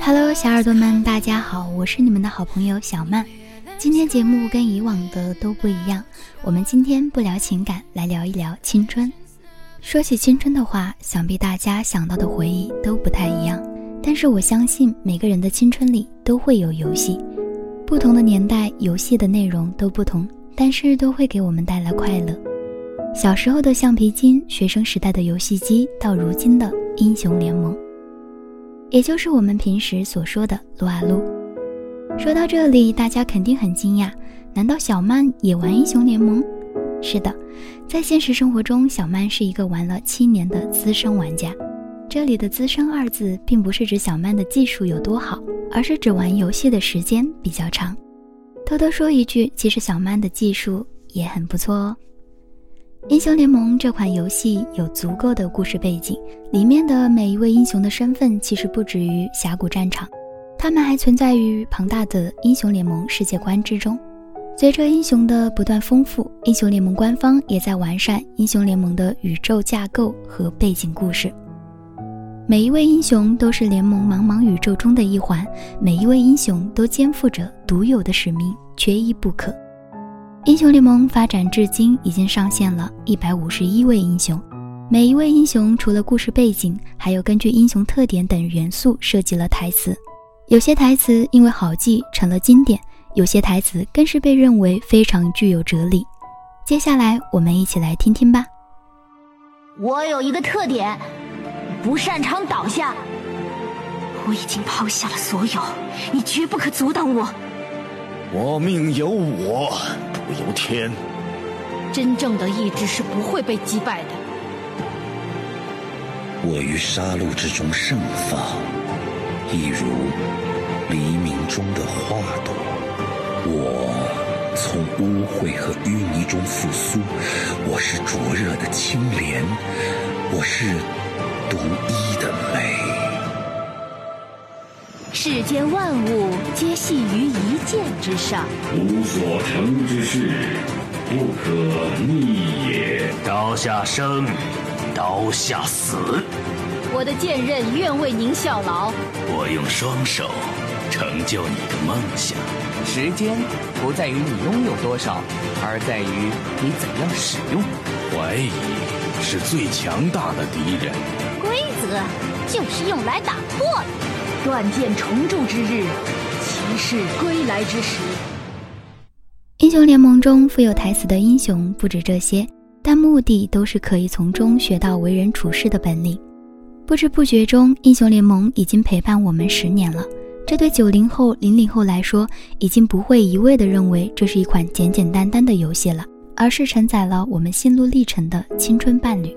Hello，小耳朵们，大家好，我是你们的好朋友小曼。今天节目跟以往的都不一样，我们今天不聊情感，来聊一聊青春。说起青春的话，想必大家想到的回忆都不太一样。但是我相信每个人的青春里都会有游戏，不同的年代，游戏的内容都不同，但是都会给我们带来快乐。小时候的橡皮筋，学生时代的游戏机，到如今的英雄联盟，也就是我们平时所说的撸啊撸。说到这里，大家肯定很惊讶，难道小曼也玩英雄联盟？是的，在现实生活中，小曼是一个玩了七年的资深玩家。这里的“资深”二字，并不是指小曼的技术有多好，而是指玩游戏的时间比较长。偷偷说一句，其实小曼的技术也很不错哦。英雄联盟这款游戏有足够的故事背景，里面的每一位英雄的身份其实不止于峡谷战场。他们还存在于庞大的英雄联盟世界观之中。随着英雄的不断丰富，英雄联盟官方也在完善英雄联盟的宇宙架构和背景故事。每一位英雄都是联盟茫茫宇宙中的一环，每一位英雄都肩负着独有的使命，缺一不可。英雄联盟发展至今，已经上线了一百五十一位英雄。每一位英雄除了故事背景，还有根据英雄特点等元素设计了台词。有些台词因为好记成了经典，有些台词更是被认为非常具有哲理。接下来我们一起来听听吧。我有一个特点，不擅长倒下。我已经抛下了所有，你绝不可阻挡我。我命由我不由天。真正的意志是不会被击败的。我于杀戮之中盛放。一如黎明中的花朵，我从污秽和淤泥中复苏。我是灼热的青莲，我是独一的美。世间万物皆系于一剑之上，无所成之事，不可逆也。刀下生，刀下死。我的剑刃愿为您效劳。我用双手成就你的梦想。时间不在于你拥有多少，而在于你怎样使用。怀疑是最强大的敌人。规则就是用来打破的。断剑重铸之日，骑士归来之时。英雄联盟中富有台词的英雄不止这些，但目的都是可以从中学到为人处事的本领。不知不觉中，英雄联盟已经陪伴我们十年了。这对九零后、零零后来说，已经不会一味地认为这是一款简简单单的游戏了，而是承载了我们心路历程的青春伴侣。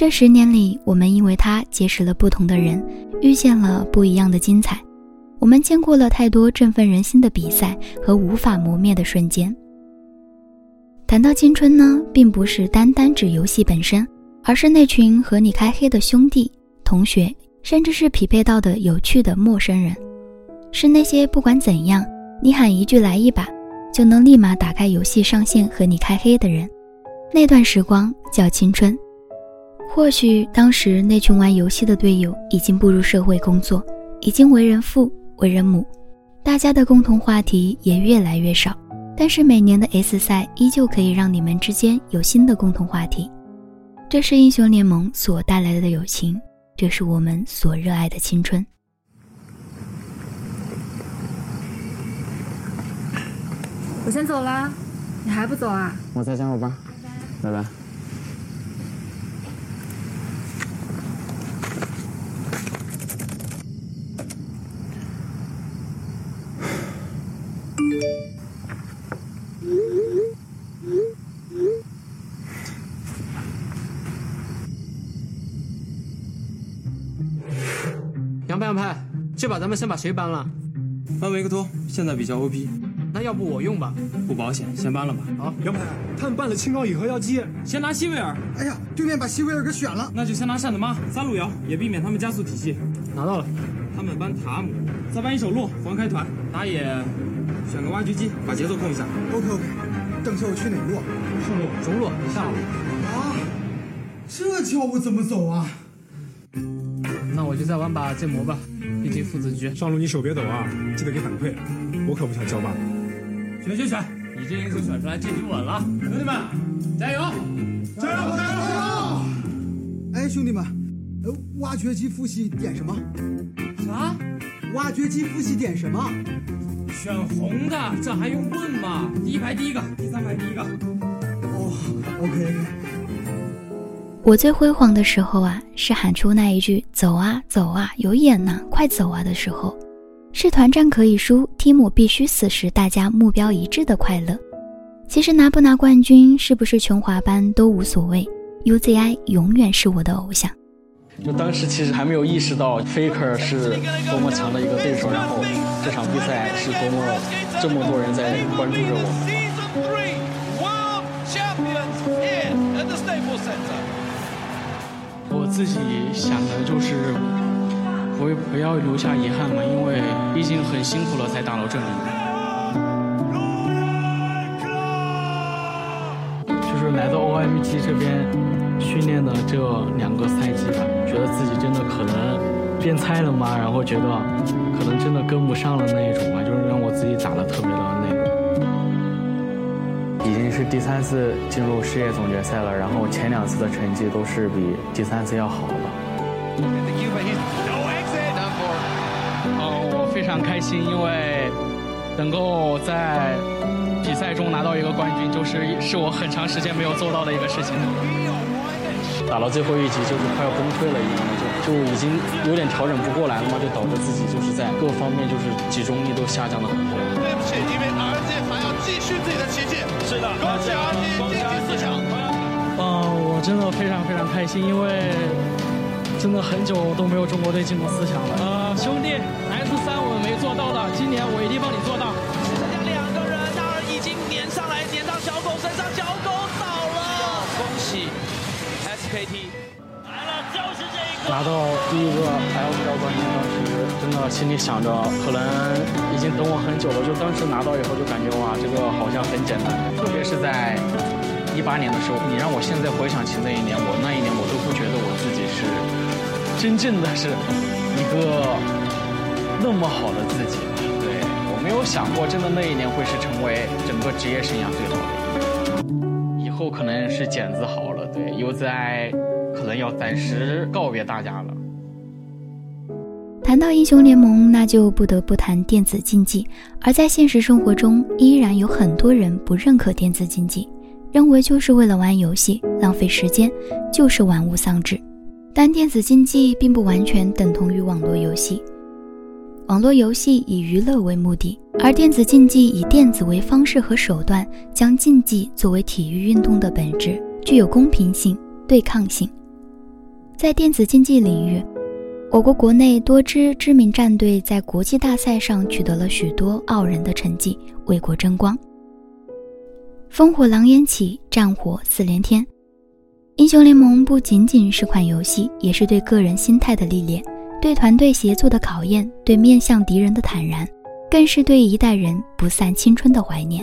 这十年里，我们因为他结识了不同的人，遇见了不一样的精彩。我们见过了太多振奋人心的比赛和无法磨灭的瞬间。谈到青春呢，并不是单单指游戏本身。而是那群和你开黑的兄弟、同学，甚至是匹配到的有趣的陌生人，是那些不管怎样，你喊一句来一把，就能立马打开游戏上线和你开黑的人。那段时光叫青春。或许当时那群玩游戏的队友已经步入社会工作，已经为人父、为人母，大家的共同话题也越来越少。但是每年的 S 赛依旧可以让你们之间有新的共同话题。这是英雄联盟所带来的友情，这是我们所热爱的青春。我先走了，你还不走啊？我再加会班，拜拜。杨们先把谁搬了？搬维克托，现在比较 OP。那要不我用吧？不保险，先搬了吧。好，杨排，他们办了青高以后要接，先拿西维尔。哎呀，对面把西维尔给选了，那就先拿扇子妈、三路摇，也避免他们加速体系。拿到了。他们搬塔姆，再搬一手路，黄开团。打野，选个挖掘机，把节奏控一下。OK OK。等下我去哪路？上路，中路，下路。啊，这叫我怎么走啊？那我就再玩把剑魔吧，毕竟父子局。上路你手别抖啊，记得给反馈，我可不想交吧。选选选，你这英雄选出来，这局稳了，兄弟们，加油！加油！加油！加油！哎，兄弟们，呃，挖掘机复习点什么？啥？挖掘机复习点什么？选红的，这还用问吗？第一排第一个，第三排第一个。哦，OK。我最辉煌的时候啊，是喊出那一句“走啊走啊，有眼呐，快走啊”的时候，是团战可以输，team 必须死时，大家目标一致的快乐。其实拿不拿冠军，是不是全华班都无所谓，UZI 永远是我的偶像。就当时其实还没有意识到 Faker 是多么强的一个对手，然后这场比赛是多么这么多人在关注着我们自己想的就是不不要留下遗憾嘛，因为毕竟很辛苦了才打到这里。就是来到 OMG 这边训练的这两个赛季吧，觉得自己真的可能变菜了嘛，然后觉得可能真的跟不上了那一种吧，就是让我自己打的特别的。已经是第三次进入世界总决赛了，然后前两次的成绩都是比第三次要好了。嗯，我非常开心，因为能够在比赛中拿到一个冠军，就是是我很长时间没有做到的一个事情。打到最后一局就是快要崩溃了一样，就就已经有点调整不过来了嘛，就导致自己就是在各方面就是集中力都下降了很多。对不起，因为恭喜儿子晋级四强。嗯，我真的非常非常开心，因为真的很久都没有中国队进过四强了。呃，兄弟，S 三我们没做到的，今年我一定帮你做到。只剩下两个人，那儿已经粘上来，粘到小狗身上，小狗倒了。恭喜 SKT。拿到第一个 LPL 冠军，当时真的心里想着，可能已经等我很久了。就当时拿到以后，就感觉哇，这个好像很简单。特别是在一八年的时候，你让我现在回想起那一年，我那一年我都不觉得我自己是真正的是一个那么好的自己。对我没有想过，真的那一年会是成为整个职业生涯最好的一年。以后可能是剪子好了，对，又在要暂时告别大家了。谈到英雄联盟，那就不得不谈电子竞技。而在现实生活中，依然有很多人不认可电子竞技，认为就是为了玩游戏，浪费时间，就是玩物丧志。但电子竞技并不完全等同于网络游戏。网络游戏以娱乐为目的，而电子竞技以电子为方式和手段，将竞技作为体育运动的本质，具有公平性、对抗性。在电子竞技领域，我国国内多支知名战队在国际大赛上取得了许多傲人的成绩，为国争光。烽火狼烟起，战火四连天。英雄联盟不仅仅是款游戏，也是对个人心态的历练，对团队协作的考验，对面向敌人的坦然，更是对一代人不散青春的怀念。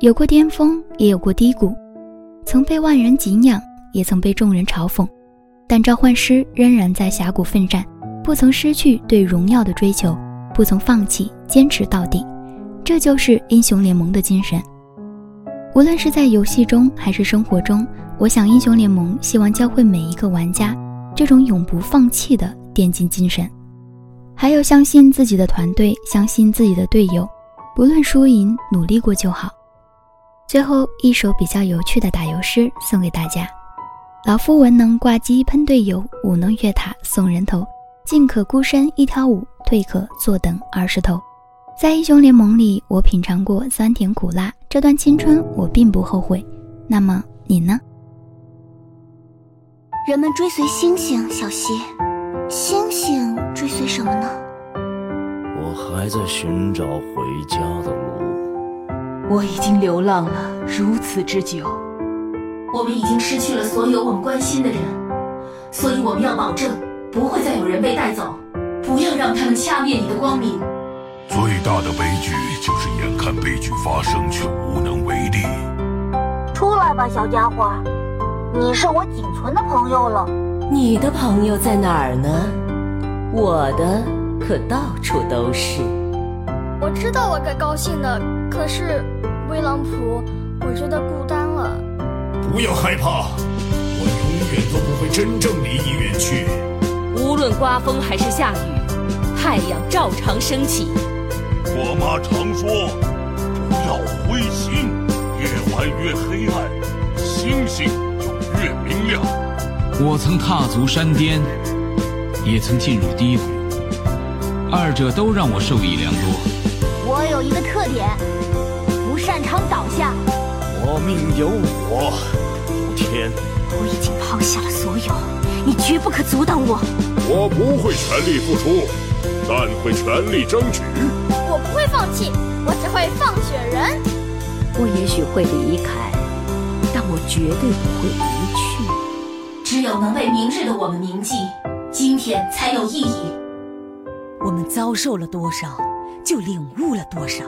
有过巅峰，也有过低谷，曾被万人敬仰，也曾被众人嘲讽。但召唤师仍然在峡谷奋战，不曾失去对荣耀的追求，不曾放弃，坚持到底。这就是英雄联盟的精神。无论是在游戏中还是生活中，我想英雄联盟希望教会每一个玩家这种永不放弃的电竞精神，还有相信自己的团队，相信自己的队友，不论输赢，努力过就好。最后一首比较有趣的打油诗送给大家。老夫文能挂机喷队友，武能越塔送人头。进可孤身一挑五，退可坐等二十头。在英雄联盟里，我品尝过酸甜苦辣，这段青春我并不后悔。那么你呢？人们追随星星，小溪，星星追随什么呢？我还在寻找回家的路。我已经流浪了如此之久。我们已经失去了所有我们关心的人，所以我们要保证不会再有人被带走，不要让他们掐灭你的光明。最大的悲剧就是眼看悲剧发生却无能为力。出来吧，小家伙，你是我仅存的朋友了，你的朋友在哪儿呢？我的可到处都是。我知道我该高兴的，可是，威朗普，我觉得孤单了。不要害怕，我永远都不会真正离你远去。无论刮风还是下雨，太阳照常升起。我妈常说，不要灰心，越晚越黑暗，星星就越明亮。我曾踏足山巅，也曾进入低谷，二者都让我受益良多。我有一个特点，不擅长倒下。我命由我不天。我已经抛下了所有，你绝不可阻挡我。我不会全力付出，但会全力争取。我不会放弃，我只会放血人。我也许会离开，但我绝对不会离去。只有能为明日的我们铭记，今天才有意义。我们遭受了多少，就领悟了多少。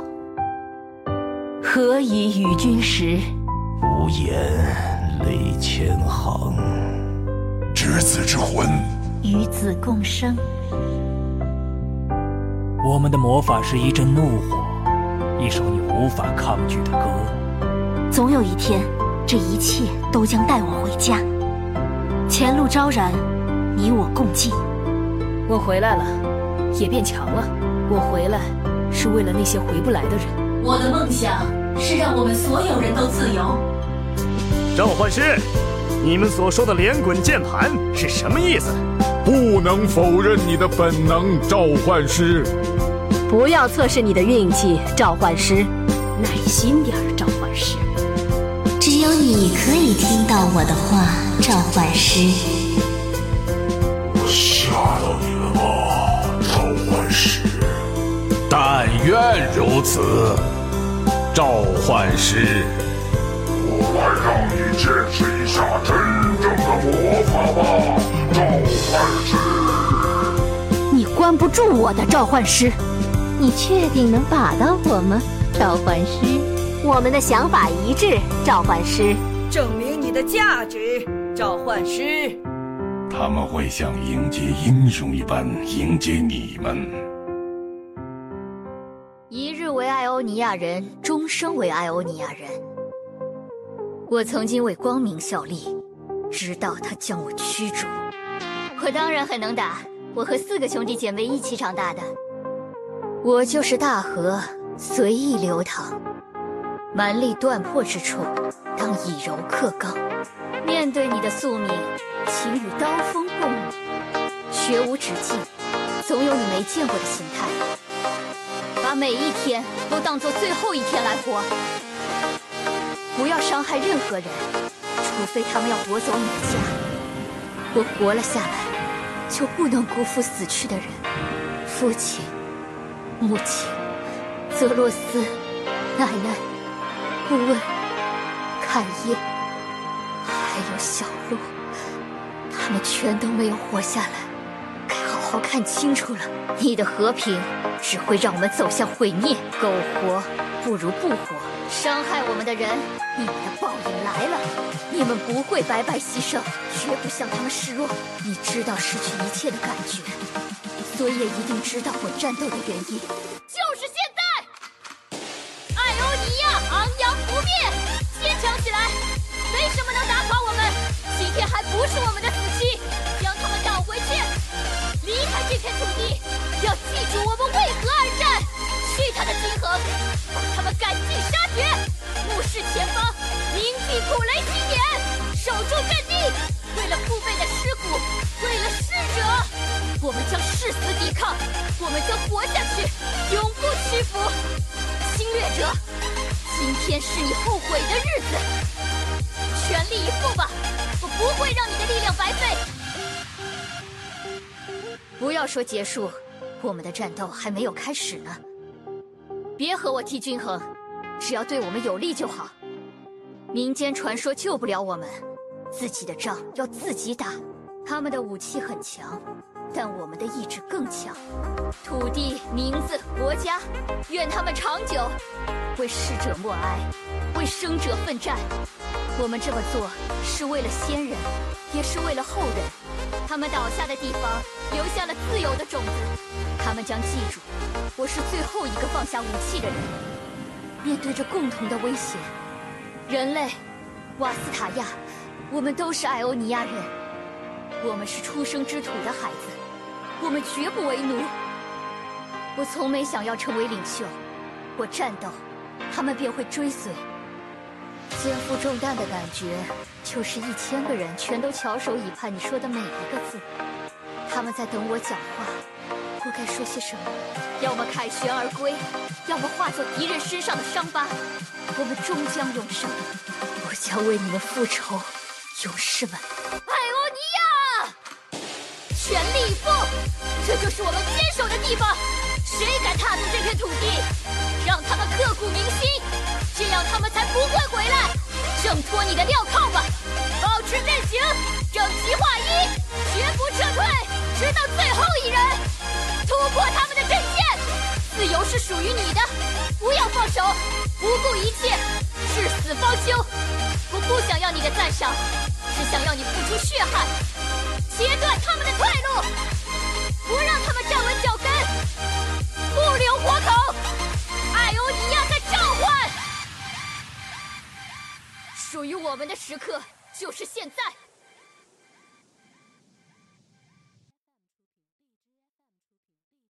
何以与君食？无言泪千行。执子之魂，与子共生。我们的魔法是一阵怒火，一首你无法抗拒的歌。总有一天，这一切都将带我回家。前路昭然，你我共进。我回来了，也变强了。我回来是为了那些回不来的人。我的梦想是让我们所有人都自由。召唤师，你们所说的连滚键盘是什么意思？不能否认你的本能，召唤师。不要测试你的运气，召唤师。耐心点儿，召唤师。只有你可以听到我的话，召唤师。我吓到你了吗，召唤师？但愿如此，召唤师。我来让你见识一下真正的魔法吧，召唤师。你关不住我的召唤师。你确定能把到我吗，召唤师？我们的想法一致，召唤师。证明你的价值，召唤师。他们会像迎接英雄一般迎接你们。尼亚人，终生为艾欧尼亚人。我曾经为光明效力，直到他将我驱逐。我当然很能打，我和四个兄弟姐妹一起长大的。我就是大河，随意流淌，蛮力断破之处，当以柔克刚。面对你的宿命，请与刀锋共舞。学无止境，总有你没见过的形态。每一天都当做最后一天来活。不要伤害任何人，除非他们要夺走你的家。我活了下来，就不能辜负死去的人，父亲。母亲、泽洛斯、奶奶、顾问、凯耶，还有小鹿，他们全都没有活下来。该好好看清楚了，你的和平只会让我们走向毁灭。苟活不如不活，伤害我们的人，你们的报应来了。你们不会白白牺牲，绝不向他们示弱。你知道失去一切的感觉。所以也一定知道我战斗的原因，就是现在！艾欧尼亚昂扬不灭，坚强起来！没什么能打垮我们，今天还不是我们的把他们赶尽杀绝，目视前方，铭记古雷基点，守住阵地，为了父辈的尸骨，为了逝者。我们将誓死抵抗，我们将活下去，永不屈服。侵略者，今天是你后悔的日子，全力以赴吧！我不会让你的力量白费。不要说结束，我们的战斗还没有开始呢。别和我提均衡，只要对我们有利就好。民间传说救不了我们，自己的仗要自己打。他们的武器很强。但我们的意志更强，土地、名字、国家，愿他们长久。为逝者默哀，为生者奋战。我们这么做是为了先人，也是为了后人。他们倒下的地方留下了自由的种子，他们将记住，我是最后一个放下武器的人。面对着共同的威胁，人类，瓦斯塔亚，我们都是艾欧尼亚人，我们是出生之土的孩子，我们绝不为奴。我从没想要成为领袖，我战斗，他们便会追随。肩负重担的感觉，就是一千个人全都翘首以盼你说的每一个字。他们在等我讲话，我该说些什么？要么凯旋而归，要么化作敌人身上的伤疤。我们终将永生，我将为你们复仇，勇士们！艾欧尼亚，全力以赴，这就是我们坚守的地方。谁敢踏足这片土地，让他们刻骨铭心，这样他们才不会回来。挣脱你的镣铐吧，保持阵型，整齐划一，绝不撤退，直到最后一人。突破他们的阵线，自由是属于你的，不要放手，不顾一切，至死方休。我不想要你的赞赏，只想要你付出血汗，切断他们的退路，不让他们站稳脚属于我们的时刻就是现在。